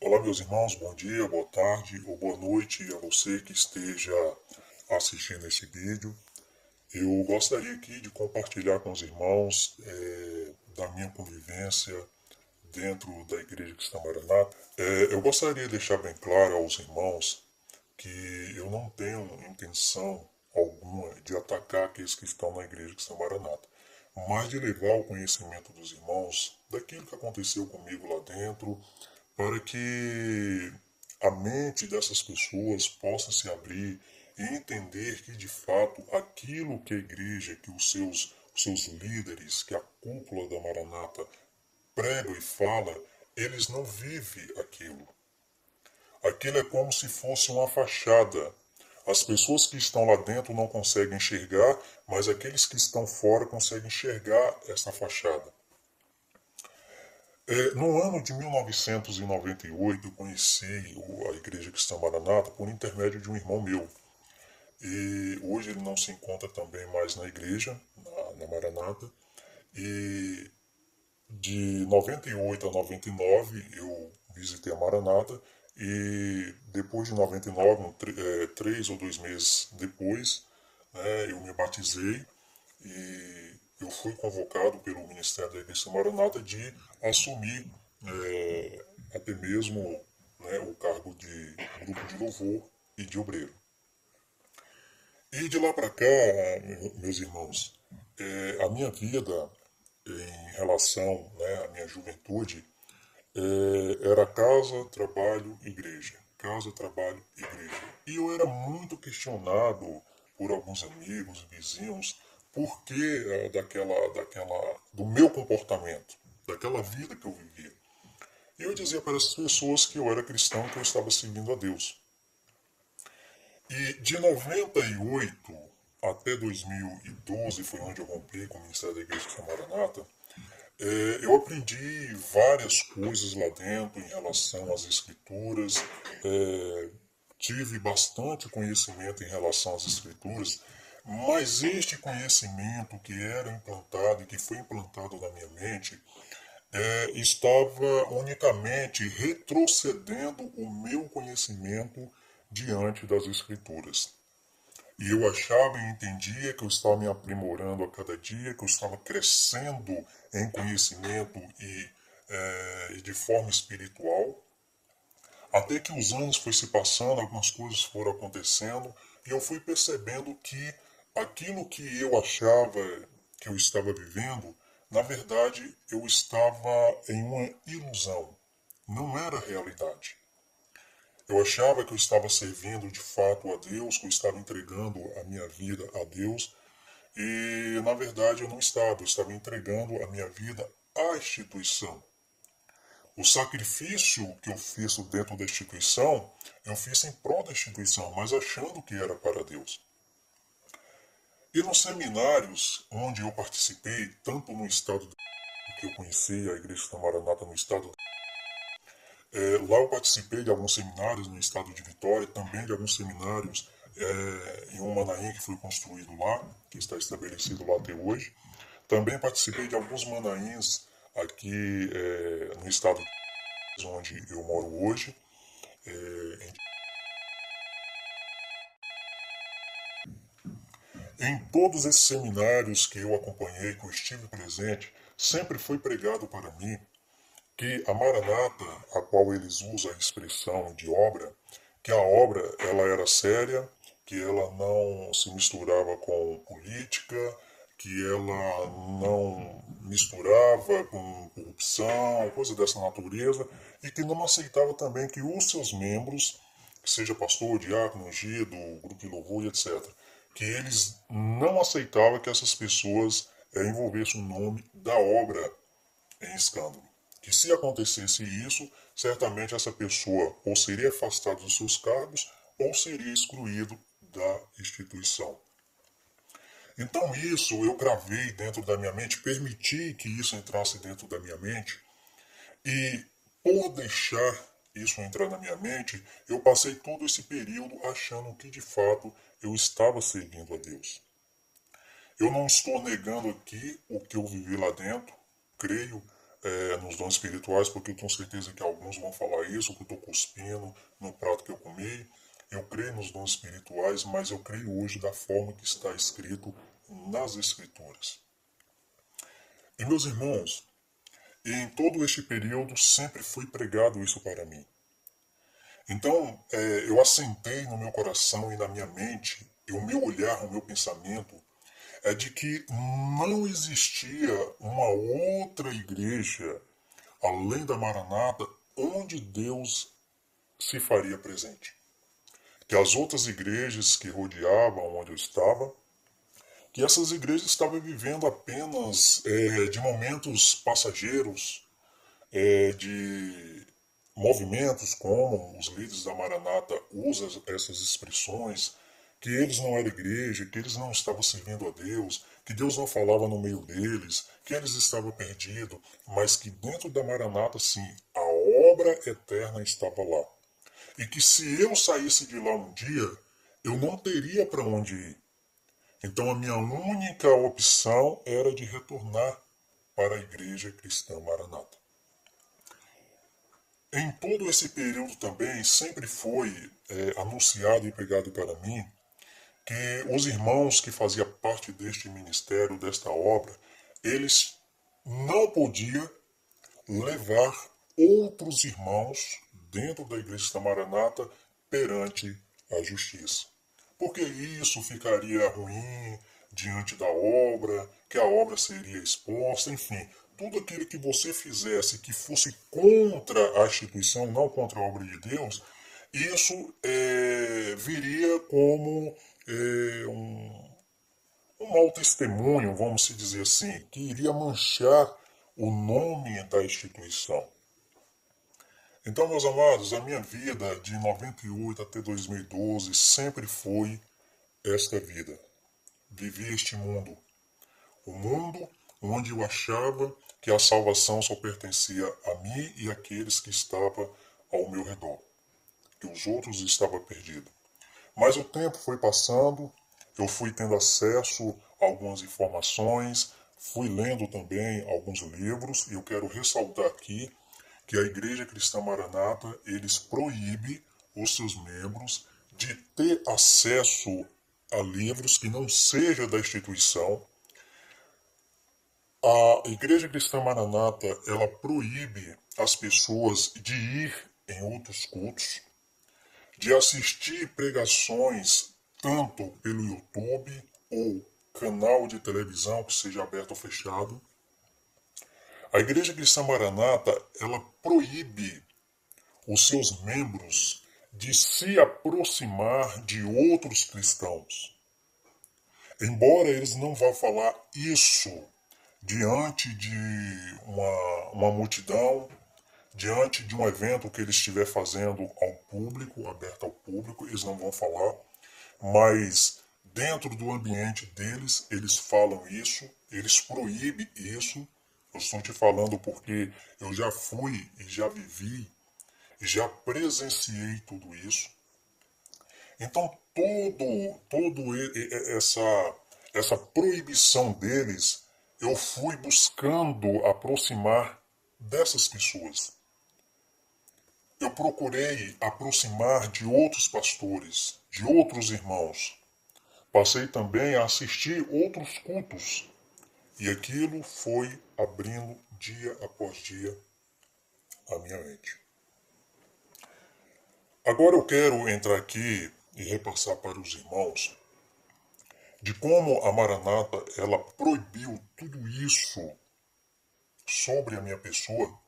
Olá, meus irmãos, bom dia, boa tarde ou boa noite a você que esteja assistindo esse vídeo. Eu gostaria aqui de compartilhar com os irmãos é, da minha convivência dentro da Igreja Cristã Maranata. É, eu gostaria de deixar bem claro aos irmãos que eu não tenho intenção alguma de atacar aqueles que estão na Igreja Cristã Maranata, mas de levar ao conhecimento dos irmãos daquilo que aconteceu comigo lá dentro, para que a mente dessas pessoas possa se abrir e entender que de fato aquilo que a igreja, que os seus, os seus líderes, que a cúpula da Maranata pregam e fala, eles não vivem aquilo. Aquilo é como se fosse uma fachada. As pessoas que estão lá dentro não conseguem enxergar, mas aqueles que estão fora conseguem enxergar essa fachada. É, no ano de 1998, eu conheci a Igreja Cristã Maranata por intermédio de um irmão meu. E hoje ele não se encontra também mais na igreja, na, na Maranata. E de 98 a 99 eu visitei a Maranata e depois de 99, um, é, três ou dois meses depois, né, eu me batizei e eu fui convocado pelo Ministério da Igreja Maranata de assumir é, até mesmo né, o cargo de grupo de louvor e de obreiro. E de lá para cá, meus irmãos, é, a minha vida em relação né, à minha juventude é, era casa, trabalho, igreja. Casa, trabalho, igreja. E eu era muito questionado por alguns amigos, vizinhos, porquê é, daquela, daquela, do meu comportamento, daquela vida que eu vivia. E eu dizia para essas pessoas que eu era cristão, que eu estava seguindo a Deus. E de 98 até 2012 foi onde eu rompi com o Ministério da Igreja de Maranata. É, eu aprendi várias coisas lá dentro em relação às escrituras, é, tive bastante conhecimento em relação às escrituras, mas este conhecimento que era implantado e que foi implantado na minha mente é, estava unicamente retrocedendo o meu conhecimento diante das Escrituras. E eu achava e entendia que eu estava me aprimorando a cada dia, que eu estava crescendo em conhecimento e, é, de forma espiritual. Até que os anos foram se passando, algumas coisas foram acontecendo, e eu fui percebendo que aquilo que eu achava que eu estava vivendo, na verdade eu estava em uma ilusão, não era realidade. Eu achava que eu estava servindo de fato a Deus, que eu estava entregando a minha vida a Deus, e na verdade eu não estava, eu estava entregando a minha vida à instituição. O sacrifício que eu fiz dentro da instituição, eu fiz em prol da instituição, mas achando que era para Deus. E nos seminários onde eu participei, tanto no estado que eu conheci a Igreja da Maranata no estado é, lá eu participei de alguns seminários no estado de Vitória, também de alguns seminários é, em um Manaim que foi construído lá, que está estabelecido lá até hoje. Também participei de alguns Manaíns aqui é, no estado onde eu moro hoje. É, Em todos esses seminários que eu acompanhei, que eu estive presente, sempre foi pregado para mim que a Maranata, a qual eles usam a expressão de obra, que a obra ela era séria, que ela não se misturava com política, que ela não misturava com corrupção, coisa dessa natureza, e que não aceitava também que os seus membros, seja pastor, diácono, ungido, grupo de louvor, etc., que eles não aceitavam que essas pessoas é, envolvessem o nome da obra em escândalo. Que se acontecesse isso, certamente essa pessoa ou seria afastada dos seus cargos ou seria excluído da instituição. Então isso eu gravei dentro da minha mente, permiti que isso entrasse dentro da minha mente e por deixar isso entrar na minha mente, eu passei todo esse período achando que de fato eu estava servindo a Deus. Eu não estou negando aqui o que eu vivi lá dentro, creio é, nos dons espirituais, porque eu tenho certeza que alguns vão falar isso, que eu estou cuspindo no prato que eu comi. Eu creio nos dons espirituais, mas eu creio hoje da forma que está escrito nas Escrituras. E meus irmãos, em todo este período sempre foi pregado isso para mim. Então, é, eu assentei no meu coração e na minha mente, e o meu olhar, o meu pensamento, é de que não existia uma outra igreja além da Maranata onde Deus se faria presente. Que as outras igrejas que rodeavam onde eu estava, que essas igrejas estavam vivendo apenas é, de momentos passageiros, é, de movimentos como os líderes da Maranata usam essas expressões, que eles não eram igreja, que eles não estavam servindo a Deus, que Deus não falava no meio deles, que eles estavam perdidos, mas que dentro da Maranata, sim, a obra eterna estava lá. E que se eu saísse de lá um dia, eu não teria para onde ir. Então a minha única opção era de retornar para a Igreja Cristã Maranata. Em todo esse período também sempre foi é, anunciado e pregado para mim que os irmãos que faziam parte deste ministério, desta obra, eles não podiam levar outros irmãos dentro da igreja da Maranata perante a justiça. Porque isso ficaria ruim diante da obra, que a obra seria exposta, enfim, tudo aquilo que você fizesse que fosse contra a instituição, não contra a obra de Deus, isso é, viria como é, um, um mau testemunho, vamos se dizer assim, que iria manchar o nome da instituição. Então, meus amados, a minha vida de 98 até 2012 sempre foi esta vida. Vivi este mundo. O mundo onde eu achava que a salvação só pertencia a mim e àqueles que estavam ao meu redor, que os outros estavam perdidos. Mas o tempo foi passando, eu fui tendo acesso a algumas informações, fui lendo também alguns livros, e eu quero ressaltar aqui que a Igreja Cristã Maranata, eles proíbe os seus membros de ter acesso a livros que não seja da instituição. A Igreja Cristã Maranata, ela proíbe as pessoas de ir em outros cultos, de assistir pregações tanto pelo YouTube ou canal de televisão que seja aberto ou fechado. A Igreja Cristã Maranata, ela proíbe os seus membros de se aproximar de outros cristãos. Embora eles não vá falar isso diante de uma, uma multidão, diante de um evento que ele estiver fazendo ao público, aberto ao público, eles não vão falar, mas dentro do ambiente deles, eles falam isso, eles proíbem isso. Eu estou te falando porque eu já fui e já vivi e já presenciei tudo isso. Então, todo, todo essa, essa proibição deles, eu fui buscando aproximar dessas pessoas eu procurei aproximar de outros pastores, de outros irmãos. Passei também a assistir outros cultos. E aquilo foi abrindo dia após dia a minha mente. Agora eu quero entrar aqui e repassar para os irmãos de como a Maranata ela proibiu tudo isso sobre a minha pessoa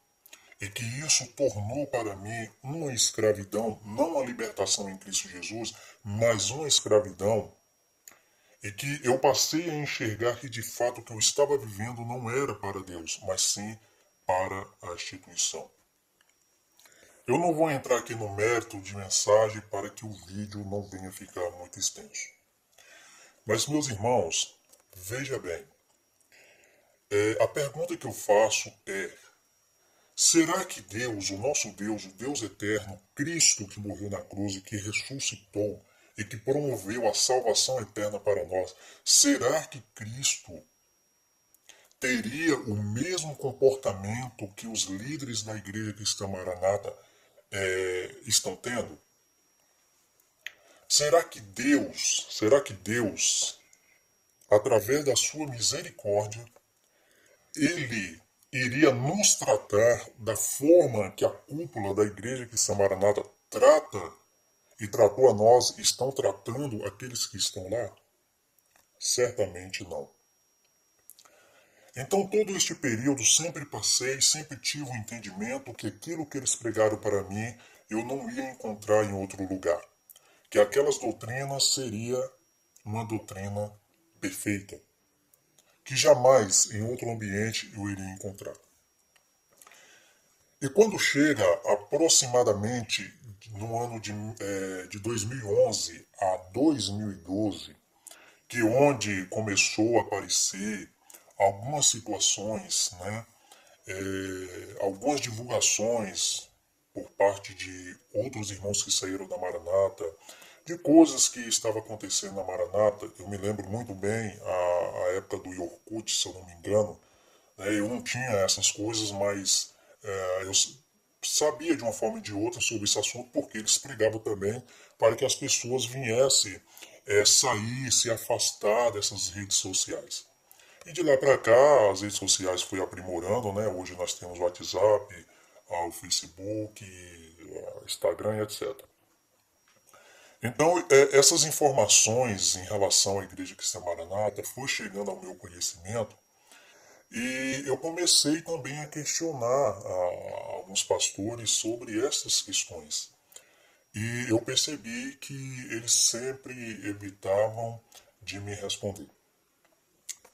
e que isso tornou para mim uma escravidão, não a libertação em Cristo Jesus, mas uma escravidão, e que eu passei a enxergar que de fato o que eu estava vivendo não era para Deus, mas sim para a instituição. Eu não vou entrar aqui no mérito de mensagem para que o vídeo não venha ficar muito extenso. Mas, meus irmãos, veja bem, é, a pergunta que eu faço é: Será que Deus, o nosso Deus, o Deus eterno, Cristo que morreu na cruz e que ressuscitou e que promoveu a salvação eterna para nós, será que Cristo teria o mesmo comportamento que os líderes da Igreja Cristã Maranata é, estão tendo? Será que Deus, será que Deus, através da sua misericórdia, ele iria nos tratar da forma que a cúpula da Igreja Cristã Maranata trata e tratou a nós, estão tratando aqueles que estão lá? Certamente não. Então, todo este período sempre passei, sempre tive o entendimento que aquilo que eles pregaram para mim eu não ia encontrar em outro lugar. Que aquelas doutrinas seria uma doutrina perfeita. Que jamais em outro ambiente eu iria encontrar. E quando chega aproximadamente no ano de, é, de 2011 a 2012, que onde começou a aparecer algumas situações, né, é, algumas divulgações por parte de outros irmãos que saíram da Maranata, de coisas que estavam acontecendo na Maranata. Eu me lembro muito bem a, a época do Yorkut, se eu não me engano. Né, eu não tinha essas coisas, mas é, eu sabia de uma forma ou de outra sobre esse assunto, porque eles pregavam também para que as pessoas viessem é, sair, se afastar dessas redes sociais. E de lá para cá, as redes sociais foi aprimorando, né? Hoje nós temos o WhatsApp, o Facebook, o Instagram, etc. Então, é, essas informações em relação à Igreja Cristã Maranata foi chegando ao meu conhecimento e eu comecei também a questionar a, alguns pastores sobre essas questões. E eu percebi que eles sempre evitavam de me responder.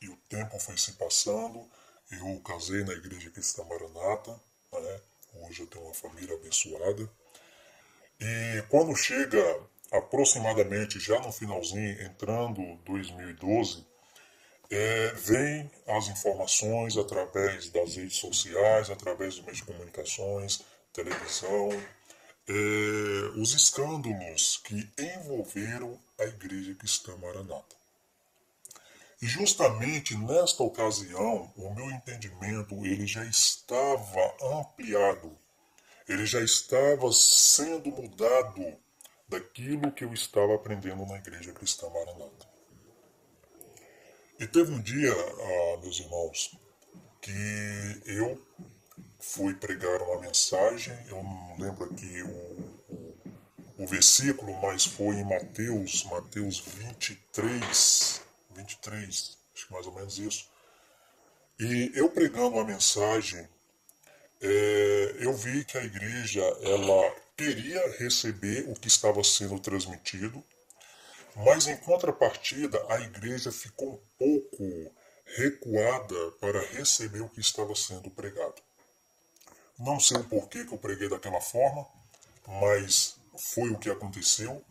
E o tempo foi se passando, eu casei na igreja cristã Maranata, né? hoje eu tenho uma família abençoada. E quando chega aproximadamente já no finalzinho, entrando 2012, é, vem as informações através das redes sociais, através dos meios de comunicações, televisão, é, os escândalos que envolveram a Igreja Cristã Maranata. E justamente nesta ocasião, o meu entendimento ele já estava ampliado, ele já estava sendo mudado daquilo que eu estava aprendendo na Igreja Cristã Maranata. E teve um dia, ah, meus irmãos, que eu fui pregar uma mensagem, eu não lembro aqui o, o, versículo, mas foi em Mateus, Mateus 23, 23, acho que mais ou menos isso. E eu pregando uma mensagem, é, eu vi que a igreja ela queria receber o que estava sendo transmitido, mas em contrapartida a igreja ficou um pouco recuada para receber o que estava sendo pregado. Não sei o porquê que eu preguei daquela forma, mas foi o que aconteceu.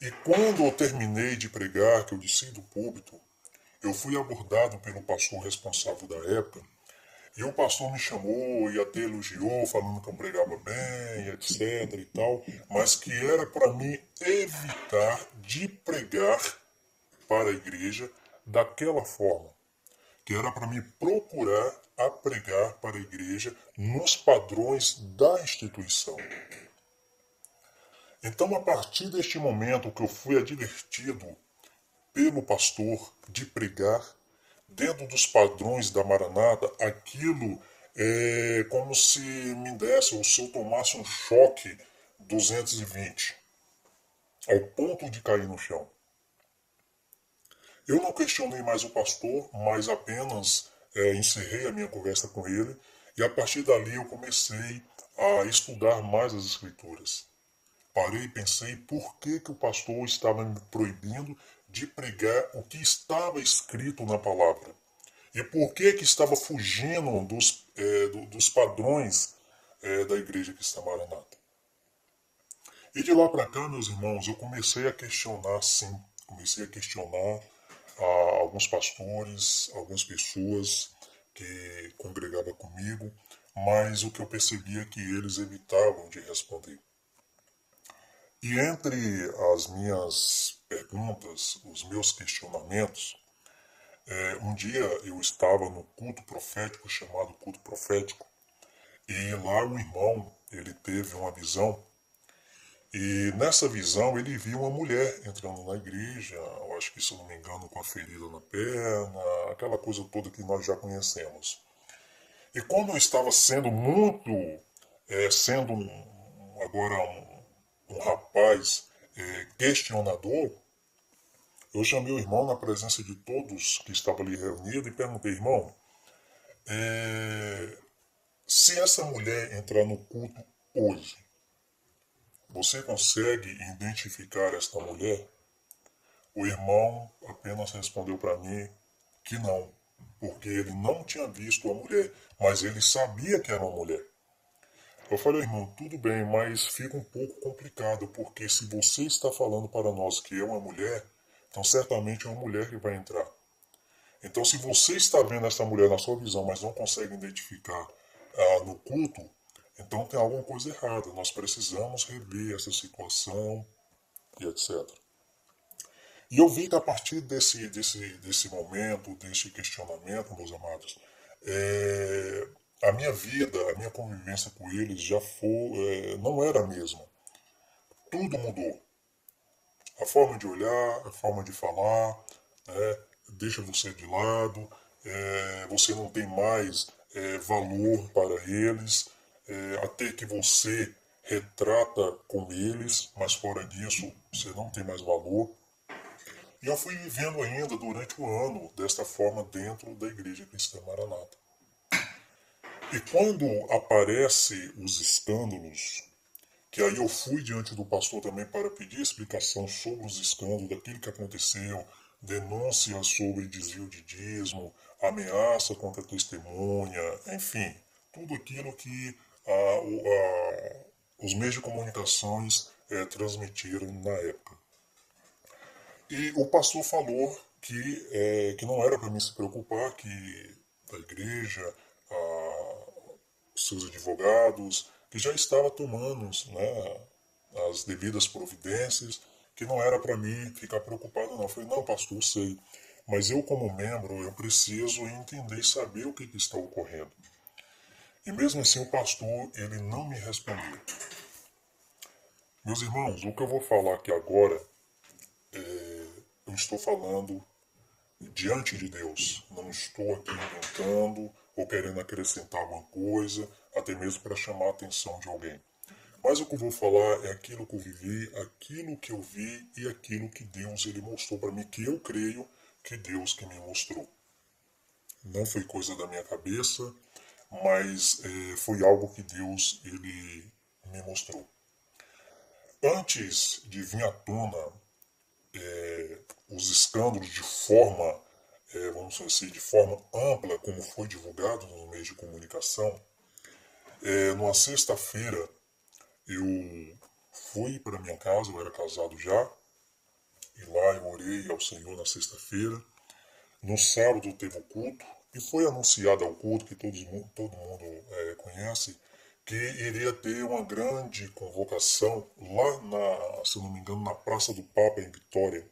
E quando eu terminei de pregar, que eu desci do púlpito, eu fui abordado pelo pastor responsável da época, e o pastor me chamou e até elogiou, falando que eu pregava bem, etc e tal, mas que era para mim evitar de pregar para a igreja daquela forma, que era para me procurar a pregar para a igreja nos padrões da instituição. Então, a partir deste momento que eu fui advertido pelo pastor de pregar dentro dos padrões da Maranata, aquilo é como se me desse ou se eu tomasse um choque 220, ao ponto de cair no chão. Eu não questionei mais o pastor, mas apenas é, encerrei a minha conversa com ele e a partir dali eu comecei a estudar mais as Escrituras. Parei e pensei por que, que o pastor estava me proibindo de pregar o que estava escrito na palavra. E por que, que estava fugindo dos, é, do, dos padrões é, da igreja cristã maranata. E de lá para cá, meus irmãos, eu comecei a questionar, sim, comecei a questionar a alguns pastores, algumas pessoas que congregavam comigo, mas o que eu percebia é que eles evitavam de responder. E entre as minhas perguntas, os meus questionamentos, É, um dia eu estava no culto profético, chamado culto profético, e lá o irmão, ele teve uma visão, e nessa visão ele viu uma mulher entrando na igreja, eu acho que se eu não me engano com a ferida na perna, aquela coisa toda que nós já conhecemos. E como eu estava sendo muito, é, sendo agora um, um rapaz é, questionador, eu chamei o irmão na presença de todos que estavam ali reunidos e perguntei, irmão, é, se essa mulher entrar no culto hoje, você consegue identificar esta mulher? O irmão apenas respondeu para mim que não, porque ele não tinha visto a mulher, mas ele sabia que era uma mulher. Eu falei, irmão, tudo bem, mas fica um pouco complicado, porque se você está falando para nós que é uma mulher, então certamente é uma mulher que vai entrar. Então, se você está vendo essa mulher na sua visão, mas não consegue identificar ah, no culto, então tem alguma coisa errada. Nós precisamos rever essa situação e etc. E eu vi que a partir desse, desse, desse momento, desse questionamento, meus amados, é, a minha vida, a minha convivência com eles já foi, é, não era a mesma. Tudo mudou. A forma de olhar, a forma de falar, né, deixa você de lado, é, você não tem mais é, valor para eles, até que você retrata com eles, mas fora disso você não tem mais valor. E eu fui vivendo ainda durante o ano desta forma dentro da Igreja Cristã Maranata. E quando aparecem os escândalos que aí eu fui diante do pastor também para pedir explicação sobre os escândalos, daquilo que aconteceu, denúncias sobre desvio de dízimo, ameaça contra a testemunha, enfim, tudo aquilo que a, a, os meios de comunicações é, transmitiram na época. E o pastor falou que, é, que não era para mim se preocupar, que a igreja, seus advogados, que já estava tomando né, as devidas providências, que não era para mim ficar preocupado não. Eu falei, não, pastor, eu sei, mas eu como membro, eu preciso entender e saber o que, que está ocorrendo. E mesmo assim o pastor, ele não me respondeu. Meus irmãos, o que eu vou falar aqui agora, é, eu estou falando diante de Deus. Não estou aqui inventando ou querendo acrescentar alguma coisa até mesmo para chamar a atenção de alguém. Mas o que eu vou falar é aquilo que eu vivi, aquilo que eu vi e aquilo que Deus ele mostrou para mim, que eu creio que Deus que me mostrou. Não foi coisa da minha cabeça, mas é, foi algo que Deus ele me mostrou. Antes de vir à tona é, os escândalos de forma, é, vamos dizer assim, de forma ampla, como foi divulgado nos meios de comunicação, é, numa sexta-feira, eu fui para minha casa, eu era casado já, e lá eu orei ao Senhor na sexta-feira. No sábado teve o culto, e foi anunciado ao culto, que todos, todo mundo é, conhece, que iria ter uma grande convocação lá, na, se não me engano, na Praça do Papa, em Vitória.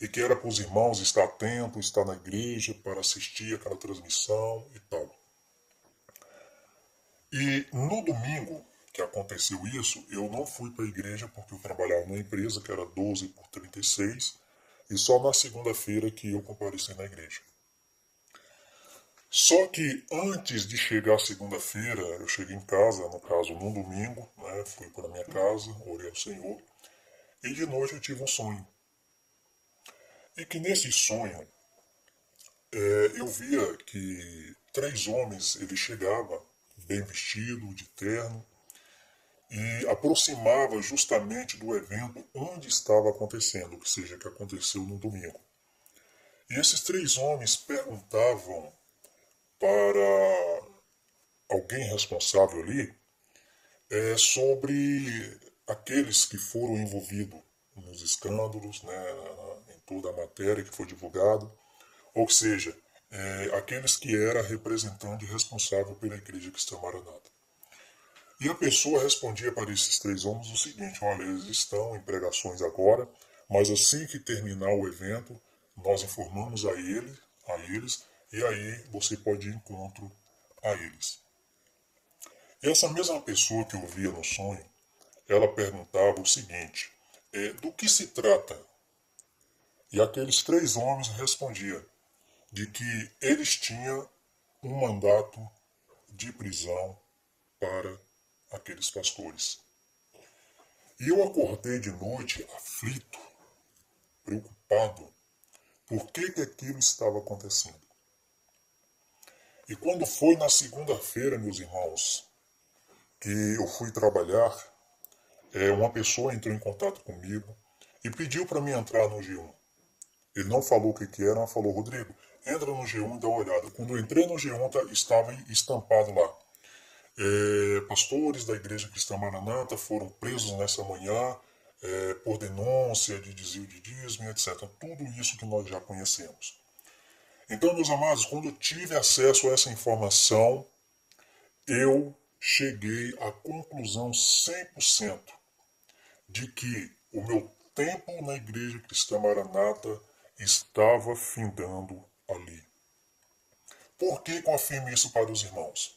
E que era para os irmãos estar atentos, estar na igreja para assistir aquela transmissão e tal. E no domingo que aconteceu isso, eu não fui para a igreja porque eu trabalhava numa empresa que era 12 por 36 e só na segunda-feira que eu compareci na igreja. Só que antes de chegar segunda-feira, eu cheguei em casa, no caso num domingo, né, fui para minha casa, orei ao Senhor, e de noite eu tive um sonho. E que nesse sonho é, eu via que três homens eles chegavam bem vestido, de terno, e aproximava justamente do evento onde estava acontecendo, ou seja, que aconteceu no domingo. E esses três homens perguntavam para alguém responsável ali é, sobre aqueles que foram envolvidos nos escândalos, né, toda a matéria que foi divulgada, ou seja, é, aqueles que era representante responsável pela igreja cristã Maranata. E a pessoa respondia para esses três homens o seguinte: olha, eles estão em pregações agora, mas assim que terminar o evento, nós informamos a ele, a eles e aí você pode ir encontro a eles. Essa mesma pessoa que eu via no sonho, ela perguntava o seguinte: é, do que se trata? E aqueles três homens respondiam de que eles tinham um mandato de prisão para aqueles pastores. E eu acordei de noite aflito, preocupado, por que, que aquilo estava acontecendo. E quando foi na segunda-feira, meus irmãos, que eu fui trabalhar, é, uma pessoa entrou em contato comigo e pediu para mim entrar no G1. Ele não falou o que, que era, mas falou, Rodrigo, entra no G1 e dá uma olhada. Quando eu entrei no G1, tá, estava estampado lá. É, pastores da Igreja Cristã Maranata foram presos nessa manhã é, por denúncia de desvio de dízimo, etc. Tudo isso que nós já conhecemos. Então, meus amados, quando eu tive acesso a essa informação, eu cheguei à conclusão 100% de que o meu tempo na Igreja Cristã Maranata estava findando ali. Por que confirmo isso para os irmãos?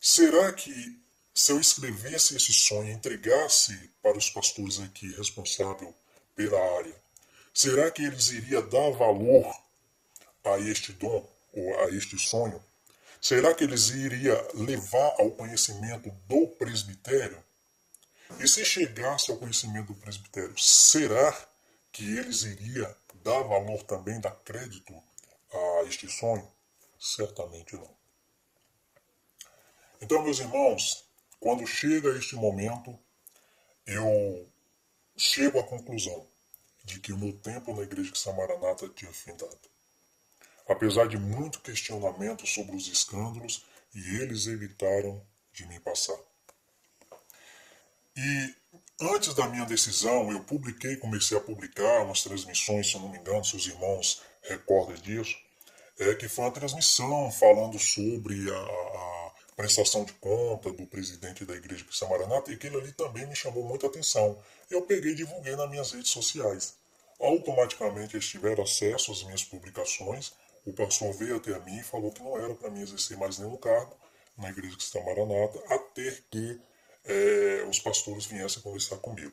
Será que se eu escrevesse esse sonho e entregasse para os pastores aqui responsável pela área, será que eles iriam dar valor a este dom ou a este sonho? Será que eles iriam levar ao conhecimento do presbitério? E se chegasse ao conhecimento do presbitério, será que eles iriam dar valor também, dar crédito a este sonho? Certamente não. Então, meus irmãos, quando chega este momento, eu chego à conclusão de que o meu tempo na igreja de Samaranata tinha findado. Apesar de muito questionamento sobre os escândalos, e eles evitaram de me passar. E antes da minha decisão, eu publiquei, comecei a publicar umas transmissões, se eu não me engano, se os irmãos recordam disso, é que foi uma transmissão falando sobre a, a prestação de conta do presidente da Igreja Cristã Maranata, e aquilo ali também me chamou muita atenção. Eu peguei e divulguei nas minhas redes sociais. Automaticamente eles tiveram acesso às minhas publicações. O pastor veio até a mim e falou que não era para mim exercer mais nenhum cargo na Igreja Cristã Maranata, até que é, os pastores viessem conversar comigo.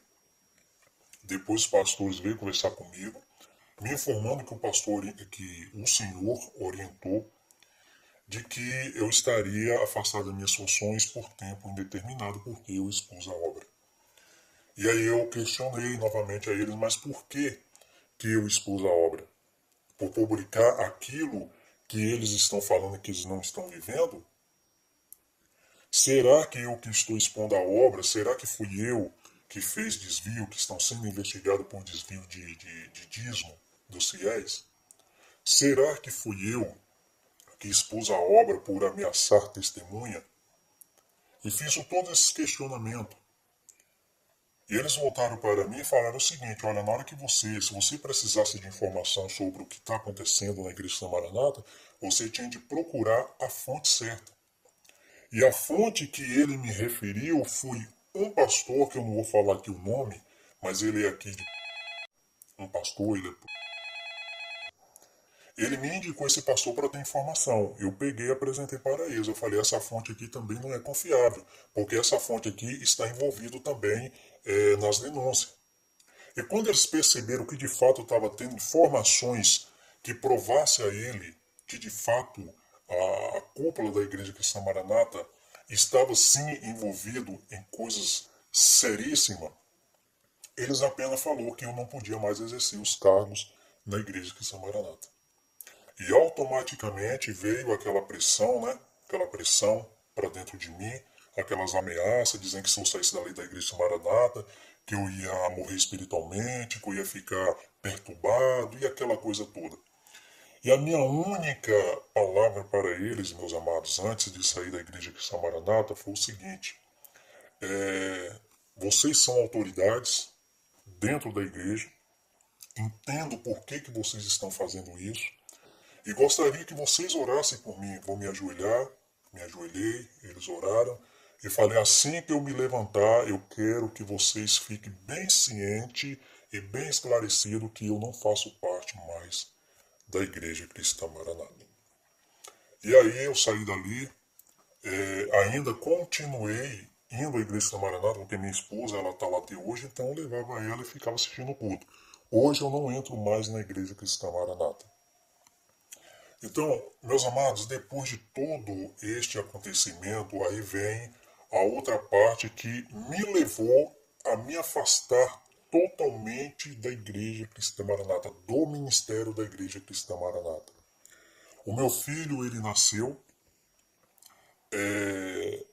Depois os pastores veio conversar comigo, me informando que o pastor, que o Senhor orientou de que eu estaria afastado das minhas funções por tempo indeterminado porque eu expus a obra. E aí eu questionei novamente a eles, mas por que, que eu expus a obra? Por publicar aquilo que eles estão falando que eles não estão vivendo? Será que eu que estou expondo a obra, será que fui eu que fez desvio, que estão sendo investigados por desvio de, de, de dízimo dos fiéis? Será que fui eu que expus a obra por ameaçar testemunha, e fiz todo esse questionamento. E eles voltaram para mim e falaram o seguinte: olha, na hora que você, se você precisasse de informação sobre o que está acontecendo na Igreja da Maranata, você tinha de procurar a fonte certa. E a fonte que ele me referiu foi um pastor, que eu não vou falar aqui o nome, mas ele é aqui de. Um pastor, ele é ele me indicou esse pastor para ter informação. Eu peguei e apresentei para eles. Eu falei, essa fonte aqui também não é confiável, porque essa fonte aqui está envolvida também é, nas denúncias. E quando eles perceberam que de fato estava tendo informações que provasse a ele que de fato a, cúpula da igreja cristã Maranata estava sim envolvido em coisas seríssimas, eles apenas falou que eu não podia mais exercer os cargos na igreja cristã Maranata. E automaticamente veio aquela pressão, né? Aquela pressão para dentro de mim, aquelas ameaças, dizendo que se eu saísse da lei da igreja Maranata, que eu ia morrer espiritualmente, que eu ia ficar perturbado e aquela coisa toda. E a minha única palavra para eles, meus amados, antes de sair da igreja cristã Maranata, foi o seguinte: é, vocês são autoridades dentro da igreja, entendo por que, que vocês estão fazendo isso, e gostaria que vocês orassem por mim. Vou me ajoelhar, me ajoelhei, eles oraram. E falei: assim que eu me levantar, eu quero que vocês fiquem bem cientes e bem esclarecidos que eu não faço parte mais da Igreja Cristã Maranata. E aí eu saí dali, é, ainda continuei indo à Igreja Cristã Maranata, porque minha esposa ela está lá até hoje, então eu levava ela e ficava assistindo o culto. Hoje eu não entro mais na Igreja Cristã Maranata. Então, meus amados, depois de todo este acontecimento, aí vem a outra parte que me levou a me afastar totalmente da Igreja Cristã Maranata, do ministério da Igreja Cristã Maranata. O meu filho, ele nasceu, é,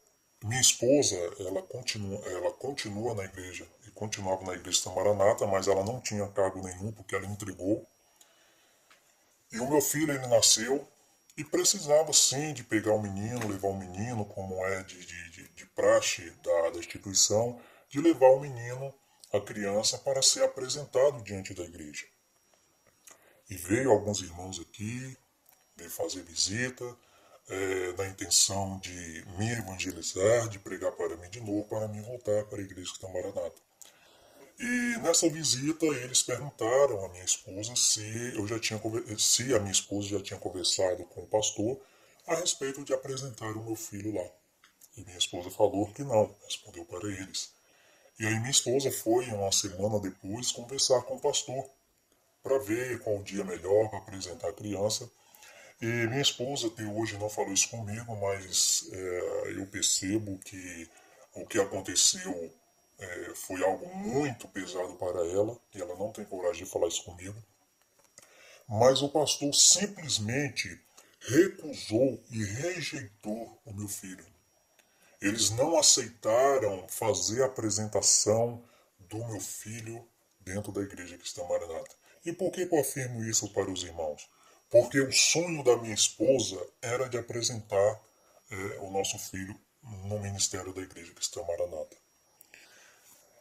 minha esposa, ela continua, ela continua na igreja, e continuava na igreja Cristã Maranata, mas ela não tinha cargo nenhum, porque ela entregou. E o meu filho, ele nasceu, e precisava sim de pegar o menino, levar o menino, como é de, de, de praxe da, da instituição, de levar o menino, a criança, para ser apresentado diante da igreja. E veio alguns irmãos aqui, veio fazer visita, é, intenção de me evangelizar, de pregar para mim de novo, para mim voltar para a igreja de Maranata. E nessa visita eles perguntaram à minha esposa se eu já tinha se a minha esposa já tinha conversado com o pastor a respeito de apresentar o meu filho lá. E minha esposa falou que não, respondeu para eles. E aí minha esposa foi uma semana depois conversar com o pastor para ver qual o dia melhor para apresentar a criança. E minha esposa até hoje não falou isso comigo, mas é, eu percebo que o que aconteceu é, foi algo muito pesado para ela e ela não tem coragem de falar isso comigo. Mas o pastor simplesmente recusou e rejeitou o meu filho. Eles não aceitaram fazer a apresentação do meu filho dentro da igreja cristã Maranata. E por que eu afirmo isso para os irmãos? Porque o sonho da minha esposa era de apresentar é, o nosso filho no ministério da igreja cristã Maranata.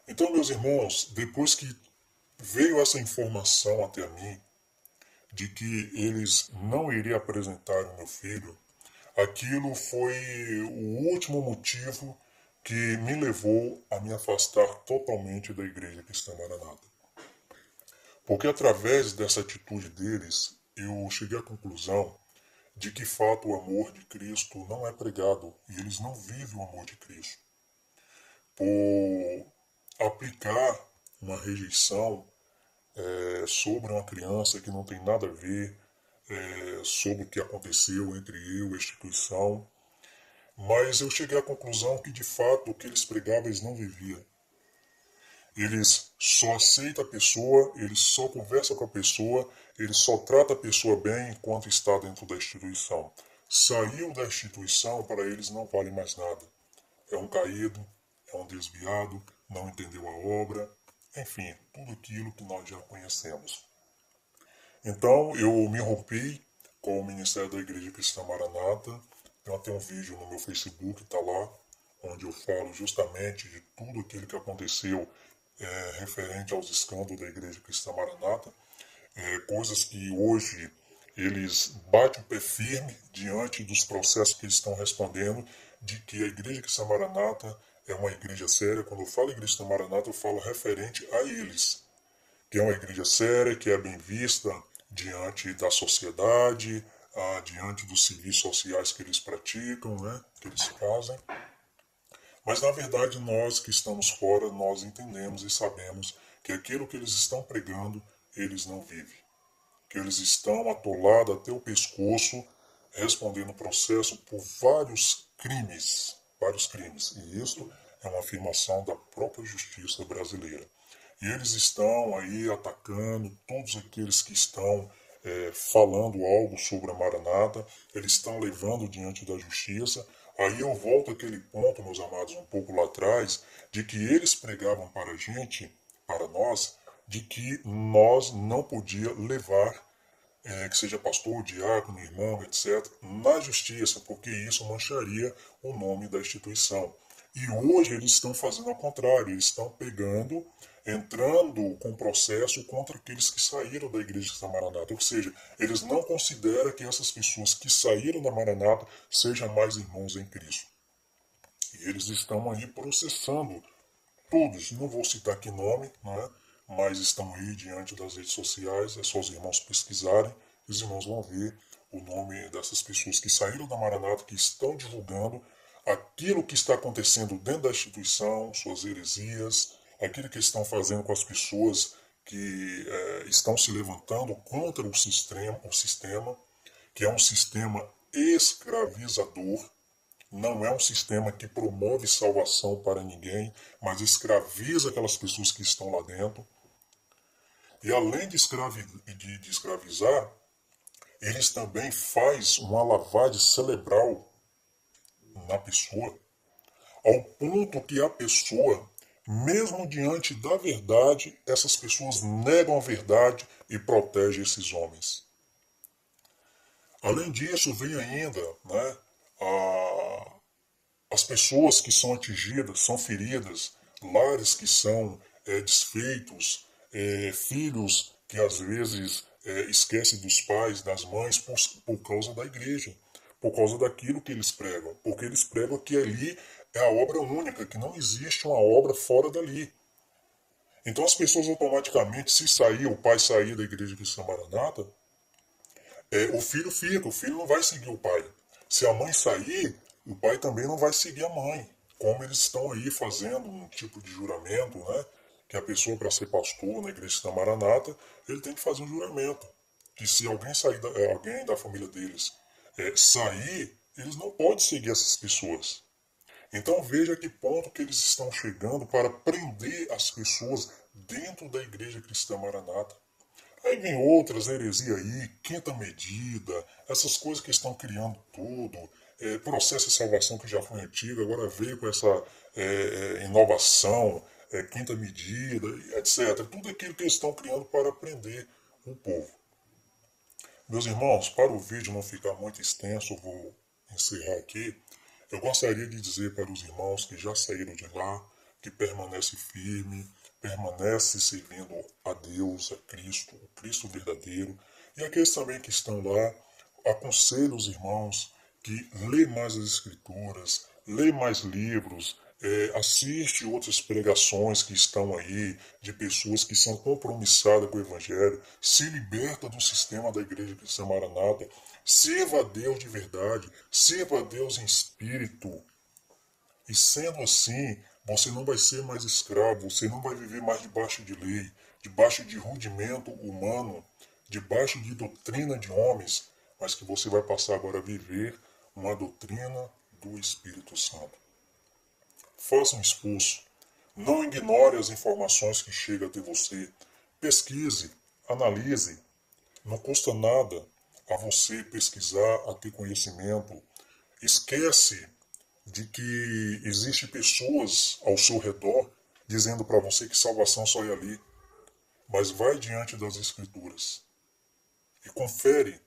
Então, meus irmãos, depois que veio essa informação até mim de que eles não iriam apresentar o meu filho, aquilo foi o último motivo que me levou a me afastar totalmente da igreja cristã Maranata. Porque através dessa atitude deles, eu cheguei à conclusão de que fato o amor de Cristo não é pregado e eles não vivem o amor de Cristo. Por aplicar uma rejeição é, sobre uma criança que não tem nada a ver é, sobre o que aconteceu entre eu e a instituição. Mas eu cheguei à conclusão que, de fato, o que eles pregavam, eles não viviam. Eles só aceitam a pessoa, eles só conversam com a pessoa, eles só tratam a pessoa bem enquanto está dentro da instituição. Saiu da instituição, para eles não vale mais nada. É um caído, é um desviado, não entendeu a obra, enfim, tudo aquilo que nós já conhecemos. Então eu me rompi com o Ministério da Igreja Cristã Maranata. Eu tenho um vídeo no meu Facebook, está lá, onde eu falo justamente de tudo aquilo que aconteceu é, referente aos escândalos da Igreja Cristã Maranata, é, coisas que hoje eles batem o pé firme diante dos processos que eles estão respondendo, de que a Igreja Cristã Maranata é uma igreja séria. Quando eu falo igreja do Maranata, eu falo referente a eles, que é uma igreja séria, que é bem vista diante da sociedade, ah, diante dos civis sociais que eles praticam, né, que eles fazem. Mas na verdade nós que estamos fora, nós entendemos e sabemos que aquilo que eles estão pregando, eles não vivem. Que eles estão atolados até o pescoço, respondendo processo por vários crimes vários crimes. E isso é uma afirmação da própria justiça brasileira. E eles estão aí atacando todos aqueles que estão é, falando algo sobre a Maranata, eles estão levando diante da justiça. Aí eu volto àquele ponto, meus amados, um pouco lá atrás, de que eles pregavam para a gente, para nós, de que nós não podia levar é, que seja pastor, diácono, irmão, etc., na justiça, porque isso mancharia o nome da instituição. E hoje eles estão fazendo ao contrário, eles estão pegando, entrando com processo contra aqueles que saíram da igreja da Maranata. Ou seja, eles não consideram que essas pessoas que saíram da Maranata sejam mais irmãos em Cristo. E eles estão aí processando todos, não vou citar aqui nome, é? mas estão aí diante das redes sociais, é só os irmãos pesquisarem os irmãos vão ver o nome dessas pessoas que saíram da Maranata, que estão divulgando aquilo que está acontecendo dentro da instituição, suas heresias, aquilo que estão fazendo com as pessoas que é, estão se levantando contra o sistema, o sistema, que é um sistema escravizador, não é um sistema que promove salvação para ninguém, mas escraviza aquelas pessoas que estão lá dentro. E além de, escravi de, de escravizar, eles também faz uma lavagem cerebral na pessoa, ao ponto que a pessoa, mesmo diante da verdade, essas pessoas negam a verdade e protegem esses homens. Além disso, vem ainda né, a, as pessoas que são atingidas, são feridas, lares que são é, desfeitos, é, filhos que às vezes é, esquecem dos pais, das mães, por, por causa da igreja, por causa daquilo que eles pregam, porque eles pregam que ali é a obra única, que não existe uma obra fora dali. Então as pessoas automaticamente, se sair, o pai sair da igreja cristã Maranata, é, o filho fica, o filho não vai seguir o pai. Se a mãe sair, o pai também não vai seguir a mãe. Como eles estão aí fazendo um tipo de juramento, né? Que a pessoa, para ser pastor na igreja da Maranata, ele tem que fazer um juramento. Que se alguém sair da, é, alguém da família deles é, sair, eles não podem seguir essas pessoas. Então veja que ponto que eles estão chegando para prender as pessoas dentro da igreja cristã Maranata. Aí vem outras heresia aí, quinta medida, essas coisas que estão criando tudo, é, processo de salvação que já foi antigo, agora veio com essa é, é, inovação, é, quinta medida, etc. Tudo aquilo que eles estão criando para aprender o povo. Meus irmãos, para o vídeo não ficar muito extenso, eu vou encerrar aqui. Eu gostaria de dizer para os irmãos que já saíram de lá, que permanece firme, permanece servindo a Deus, a Cristo, o Cristo verdadeiro. E aqueles também que estão lá, aconselho os irmãos que lê mais as escrituras, lê mais livros, é, assiste outras pregações que estão aí de pessoas que são compromissadas com o Evangelho, se liberta do sistema da Igreja Cristã Maranata, sirva a Deus de verdade, sirva a Deus em espírito. E sendo assim, você não vai ser mais escravo, você não vai viver mais debaixo de lei, debaixo de rudimento humano, debaixo de doutrina de homens, mas que você vai passar agora a viver uma doutrina do Espírito Santo. Faça um expulso. Não ignore as informações que chegam até você. Pesquise, analise. Não custa nada a você pesquisar, a ter conhecimento. Esquece de que existe pessoas ao seu redor dizendo para você que salvação só é ali. Mas vai diante das escrituras e confere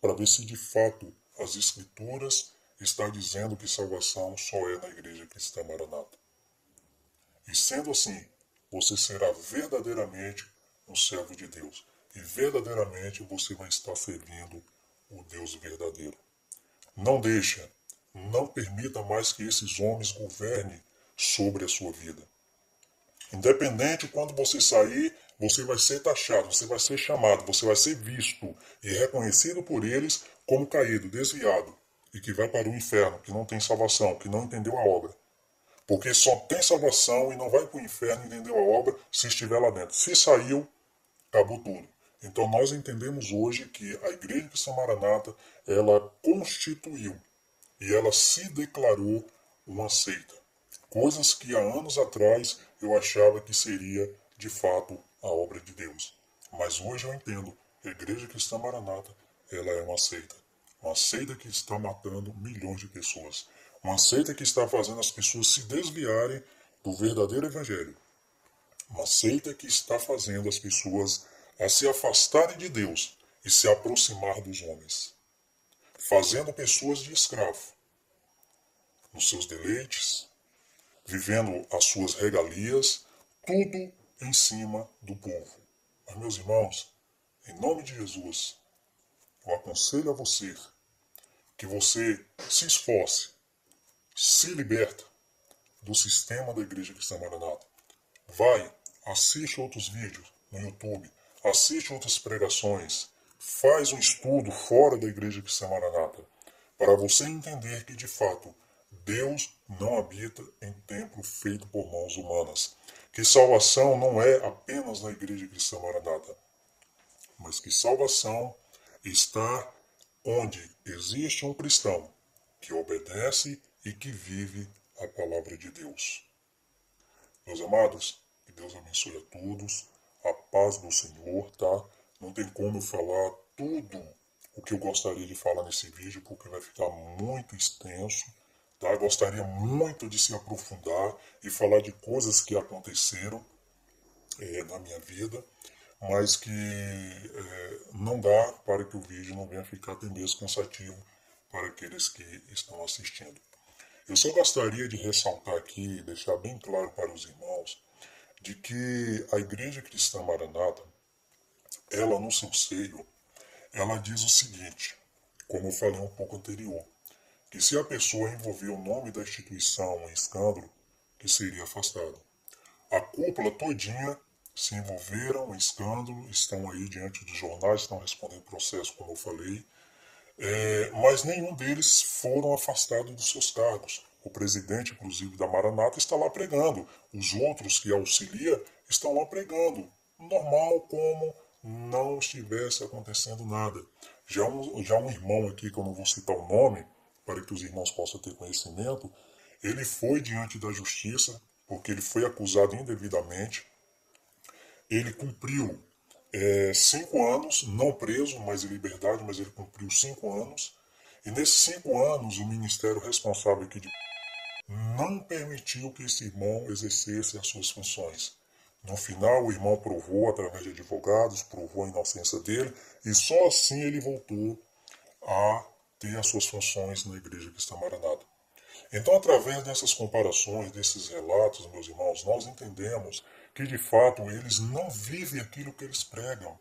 para ver se de fato as Escrituras está dizendo que salvação só é na Igreja Cristã Maranata. E sendo assim, você será verdadeiramente um servo de Deus. E verdadeiramente você vai estar servindo o Deus verdadeiro. Não deixa, não permita mais que esses homens governem sobre a sua vida. Independente quando você sair, você vai ser taxado, você vai ser chamado, você vai ser visto e reconhecido por eles como caído, desviado, e que vai para o inferno, que não tem salvação, que não entendeu a obra. Porque só tem salvação e não vai para o inferno e entendeu a obra se estiver lá dentro. Se saiu, acabou tudo. Então nós entendemos hoje que a Igreja Cristã Maranata, ela constituiu e ela se declarou uma seita. Coisas que há anos atrás eu achava que seria de fato a obra de Deus. Mas hoje eu entendo a Igreja Cristã Maranata ela é uma seita. Uma seita que está matando milhões de pessoas. Uma seita que está fazendo as pessoas se desviarem do verdadeiro evangelho. Uma seita que está fazendo as pessoas a se afastarem de Deus e se aproximar dos homens. Fazendo pessoas de escravo. Nos seus deleites, vivendo as suas regalias, tudo em cima do povo. Mas, meus irmãos, em nome de Jesus, eu aconselho a você que você se esforce, se liberta do sistema da Igreja Cristã Maranata. Vai, assiste outros vídeos no YouTube, assiste outras pregações, faz um estudo fora da Igreja Cristã Maranata, para você entender que, de fato, Deus não habita em templo feito por mãos humanas, que salvação não é apenas na Igreja Cristã Maranata, mas que salvação está onde existe um cristão que obedece e que vive a palavra de Deus. Meus amados, que Deus abençoe a todos, a paz do Senhor, tá? Não tem como falar tudo o que eu gostaria de falar nesse vídeo, porque vai ficar muito extenso, tá? gostaria muito de se aprofundar e falar de coisas que aconteceram é, na minha vida, mas que é, não dá para que o vídeo não venha ficar até mesmo cansativo para aqueles que estão assistindo. Eu só gostaria de ressaltar aqui, deixar bem claro para os irmãos, de que a Igreja Cristã Maranata, ela no seu seio, ela diz o seguinte, como eu falei um pouco anterior, que se a pessoa envolver o nome da instituição em escândalo, que seria afastado. A cúpula todinha se envolveram em escândalo, estão aí diante dos jornais, estão respondendo processo, como eu falei, é, mas nenhum deles foram afastados dos seus cargos. O presidente, inclusive, da Maranata está lá pregando. Os outros que auxilia estão lá pregando. Normal como não estivesse acontecendo nada. Já um, já um irmão aqui, que eu não vou citar o nome, para que os irmãos possam ter conhecimento, ele foi diante da justiça, porque ele foi acusado indevidamente. Ele cumpriu é, cinco anos, não preso, mas em liberdade, mas ele cumpriu cinco anos. E nesses cinco anos, o ministério responsável aqui de não permitiu que esse irmão exercesse as suas funções. No final, o irmão provou, através de advogados, provou a inocência dele, e só assim ele voltou a ter as suas funções na igreja cristã Maranata. Então, através dessas comparações, desses relatos, meus irmãos, nós entendemos que de fato eles não vivem aquilo que eles pregam.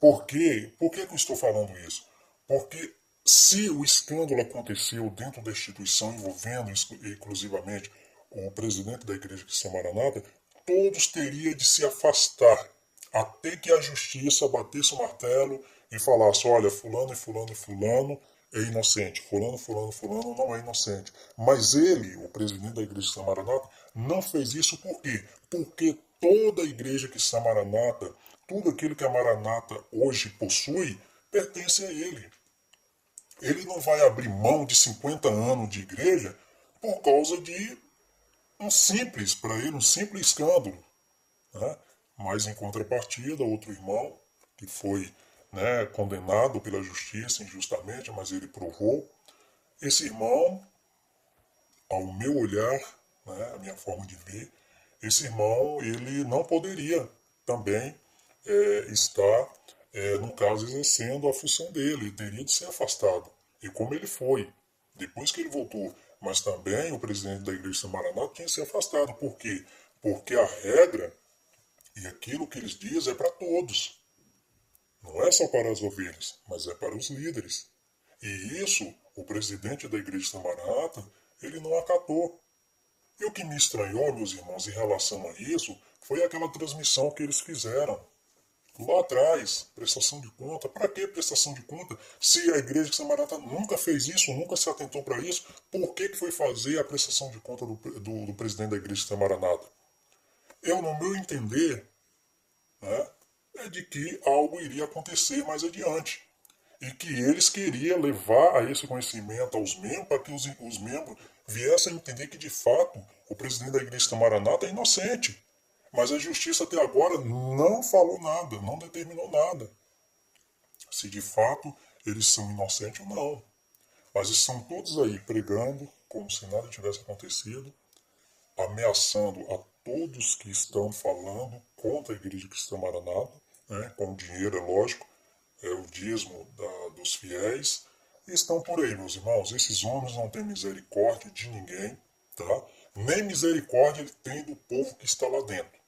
Por quê? Por que, que eu estou falando isso? Porque se o escândalo aconteceu dentro da instituição envolvendo exclusivamente o presidente da igreja cristã Maranata, todos teriam de se afastar até que a justiça batesse o martelo e falasse: olha, Fulano e Fulano e Fulano é inocente, Fulano, Fulano, Fulano não é inocente. Mas ele, o presidente da igreja cristã Maranata, não fez isso por quê? Porque toda a igreja cristã Maranata, tudo aquilo que a Maranata hoje possui, pertence a ele. Ele não vai abrir mão de 50 anos de igreja por causa de um simples, para ele, um simples escândalo. Né? Mas em contrapartida, outro irmão, que foi né, condenado pela justiça injustamente, mas ele provou, esse irmão, ao meu olhar, né, a minha forma de ver, esse irmão ele não poderia também é, estar, é, no caso, exercendo a função dele, ele teria de ser afastado. E como ele foi, depois que ele voltou mas também o presidente da Igreja Maranata tinha que ser afastado. Por quê? Porque a regra e aquilo que eles dizem é para todos. Não é só para as ovelhas, mas é para os líderes. E isso, o presidente da Igreja de Maranata, ele não acatou. E o que me estranhou, meus irmãos, em relação a isso, foi aquela transmissão que eles fizeram lá atrás, prestação de conta. Para que prestação de conta? Se a igreja de Samarata nunca fez isso, nunca se atentou para isso, por que, que foi fazer a prestação de conta do, do, do presidente da igreja Samaranata? Eu, no meu entender, né, é de que algo iria acontecer mais adiante. E que eles queriam levar a esse conhecimento aos membros, para que os, os membros viessem a entender que, de fato, o presidente da igreja de Maranata é inocente. Mas a justiça até agora não falou nada, não determinou nada. Se de fato eles são inocentes ou não. Mas estão todos aí pregando como se nada tivesse acontecido, ameaçando a todos que estão falando contra a Igreja Cristã Maranata, né, com dinheiro, é lógico, é o dízimo da, dos fiéis, e estão por aí, meus irmãos. Esses homens não têm misericórdia de ninguém, tá? Nem misericórdia ele tem do povo que está lá dentro.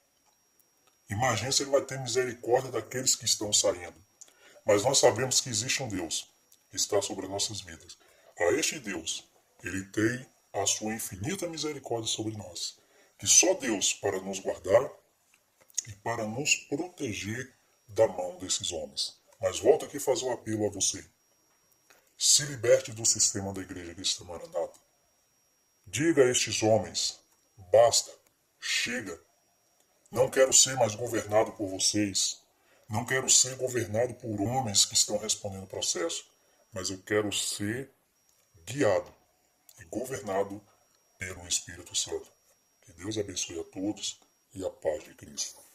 Imagine se ele vai ter misericórdia daqueles que estão saindo. Mas nós sabemos que existe um Deus que está sobre nossas vidas. A este Deus, ele tem a sua infinita misericórdia sobre nós. Que só Deus para nos guardar e para nos proteger da mão desses homens. Mas volto aqui fazer um apelo a você. Se liberte do sistema da Igreja Cristã Maranata. Diga a estes homens: basta, chega. Não quero ser mais governado por vocês. Não quero ser governado por homens que estão respondendo processo, mas eu quero ser guiado e governado pelo Espírito Santo. Que Deus abençoe a todos e a paz de Cristo.